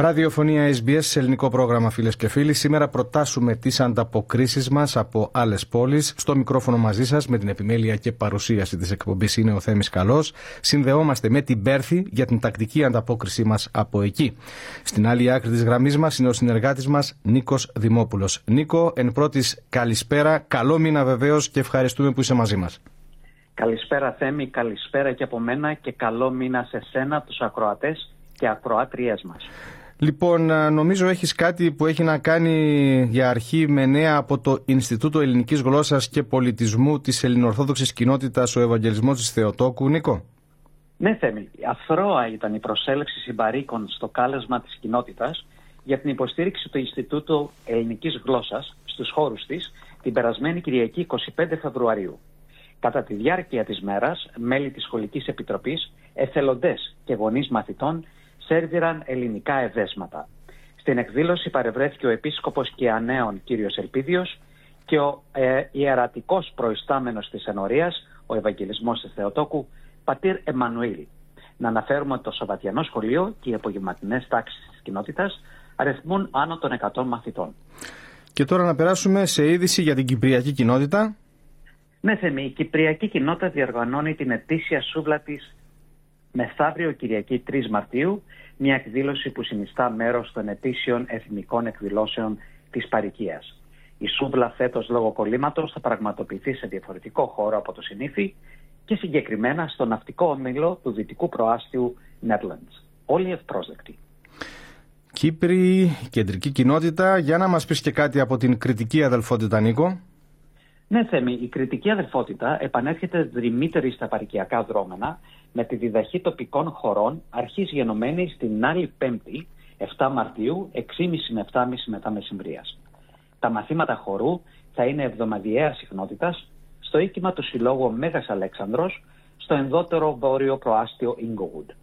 Ραδιοφωνία SBS σε ελληνικό πρόγραμμα, φίλες και φίλοι. Σήμερα προτάσουμε τις ανταποκρίσεις μας από άλλες πόλεις. Στο μικρόφωνο μαζί σας, με την επιμέλεια και παρουσίαση της εκπομπής, είναι ο Θέμης Καλός. Συνδεόμαστε με την Πέρθη για την τακτική ανταπόκρισή μας από εκεί. Στην άλλη άκρη της γραμμής μας είναι ο συνεργάτης μας Νίκος Δημόπουλος. Νίκο, εν πρώτης καλησπέρα. Καλό μήνα βεβαίως και ευχαριστούμε που είσαι μαζί μας. Καλησπέρα Θέμη, καλησπέρα και από μένα και καλό μήνα σε σένα, τους ακροατές και ακροάτριές μας. Λοιπόν, νομίζω έχεις κάτι που έχει να κάνει για αρχή με νέα από το Ινστιτούτο Ελληνικής Γλώσσας και Πολιτισμού της Ελληνοορθόδοξης Κοινότητας ο Ευαγγελισμός της Θεοτόκου. Νίκο. Ναι, Θέμη. Αθρώα ήταν η προσέλευση συμπαρίκων στο κάλεσμα της κοινότητας για την υποστήριξη του Ινστιτούτου Ελληνικής Γλώσσας στους χώρους της την περασμένη Κυριακή 25 Φεβρουαρίου. Κατά τη διάρκεια της μέρας, μέλη της Σχολικής Επιτροπής, εθελοντές και γονείς μαθητών σέρβιραν ελληνικά εδέσματα. Στην εκδήλωση παρευρέθηκε ο επίσκοπος και ανέων κύριος Ελπίδιος και ο ε, ιερατικός προϊστάμενος της ενορίας, ο Ευαγγελισμός της Θεοτόκου, Πατήρ Εμμανουήλ. Να αναφέρουμε ότι το Σαββατιανό σχολείο και οι απογευματινές τάξεις της κοινότητας αριθμούν άνω των 100 μαθητών. Και τώρα να περάσουμε σε είδηση για την Κυπριακή κοινότητα. Ναι, Θέμη, η Κυπριακή κοινότητα διοργανώνει την ετήσια σούβλα της μεθαύριο Κυριακή 3 Μαρτίου, μια εκδήλωση που συνιστά μέρος των ετήσιων εθνικών εκδηλώσεων της Παρικίας. Η σούβλα φέτος λόγω κολλήματος θα πραγματοποιηθεί σε διαφορετικό χώρο από το συνήθι και συγκεκριμένα στο ναυτικό όμιλο του δυτικού προάστιου Netherlands. Όλοι ευπρόσδεκτοι. Κύπρη, κεντρική κοινότητα. Για να μας πεις και κάτι από την κριτική αδελφότητα, Νίκο. Ναι, Θέμη, η κριτική αδελφότητα επανέρχεται δρυμύτερη στα παρικιακά δρόμενα με τη διδαχή τοπικών χωρών αρχής γενομένη στην άλλη Πέμπτη, 7 Μαρτίου, 6.30 με 7.30 μετά μεσημβρίας. Τα μαθήματα χορού θα είναι εβδομαδιαίας συχνότητας στο οίκημα του Συλλόγου Μέγας Αλέξανδρος, στο ενδότερο βόρειο προάστιο Inglewood.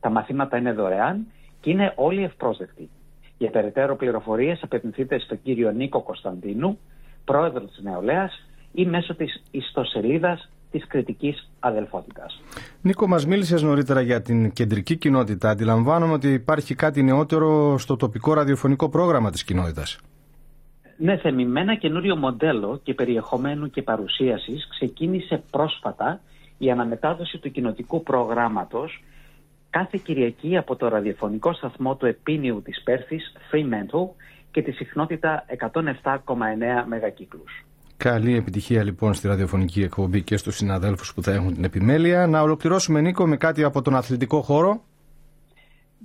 Τα μαθήματα είναι δωρεάν και είναι όλοι ευπρόσδεκτοι. Για περαιτέρω πληροφορίες απευθυνθείτε στον κύριο Νίκο Κωνσταντίνου, πρόεδρο της Νεολαίας ή μέσω της ιστοσελίδας της κριτικής αδελφότητας. Νίκο, μας μίλησες νωρίτερα για την κεντρική κοινότητα. Αντιλαμβάνομαι ότι υπάρχει κάτι νεότερο στο τοπικό ραδιοφωνικό πρόγραμμα της κοινότητας. Ναι, θεμημένα καινούριο μοντέλο και περιεχομένου και παρουσίασης ξεκίνησε πρόσφατα η αναμετάδοση του κοινοτικού προγράμματος κάθε Κυριακή από το ραδιοφωνικό σταθμό του επίνειου της Πέρθης, Fremantle, και τη συχνότητα 107,9 μεγακύκλους. Καλή επιτυχία λοιπόν στη ραδιοφωνική εκπομπή και στους συναδέλφους που θα έχουν την επιμέλεια. Να ολοκληρώσουμε Νίκο με κάτι από τον αθλητικό χώρο.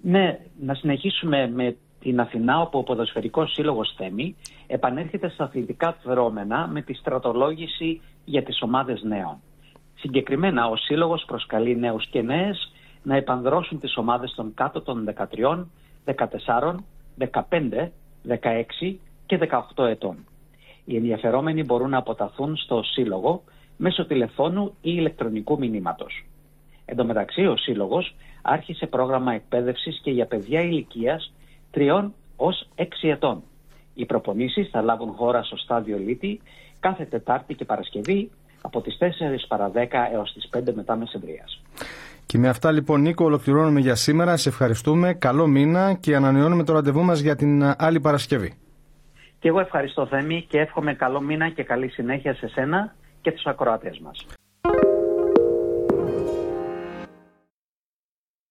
Ναι, να συνεχίσουμε με την Αθηνά όπου ο ποδοσφαιρικός σύλλογος Θέμη επανέρχεται στα αθλητικά δρόμενα με τη στρατολόγηση για τις ομάδες νέων. Συγκεκριμένα ο σύλλογος προσκαλεί νέους και νέες να επανδρώσουν τις ομάδες των κάτω των 13, 14, 15, 16 και 18 ετών. Οι ενδιαφερόμενοι μπορούν να αποταθούν στο Σύλλογο μέσω τηλεφώνου ή ηλεκτρονικού μηνύματος. Εν τω μεταξύ, ο Σύλλογος άρχισε πρόγραμμα εκπαίδευσης και για παιδιά ηλικίας 3 ως 6 ετών. Οι προπονήσεις θα λάβουν χώρα στο στάδιο Λίτη κάθε Τετάρτη και Παρασκευή από τις 4 παρα 10 έως τις 5 μετά μεσημβρίας. Και με αυτά λοιπόν Νίκο ολοκληρώνουμε για σήμερα. Σε ευχαριστούμε. Καλό μήνα και ανανεώνουμε το ραντεβού μας για την άλλη Παρασκευή. Και εγώ ευχαριστώ Θέμη και εύχομαι καλό μήνα και καλή συνέχεια σε σένα και τους ακροατές μας.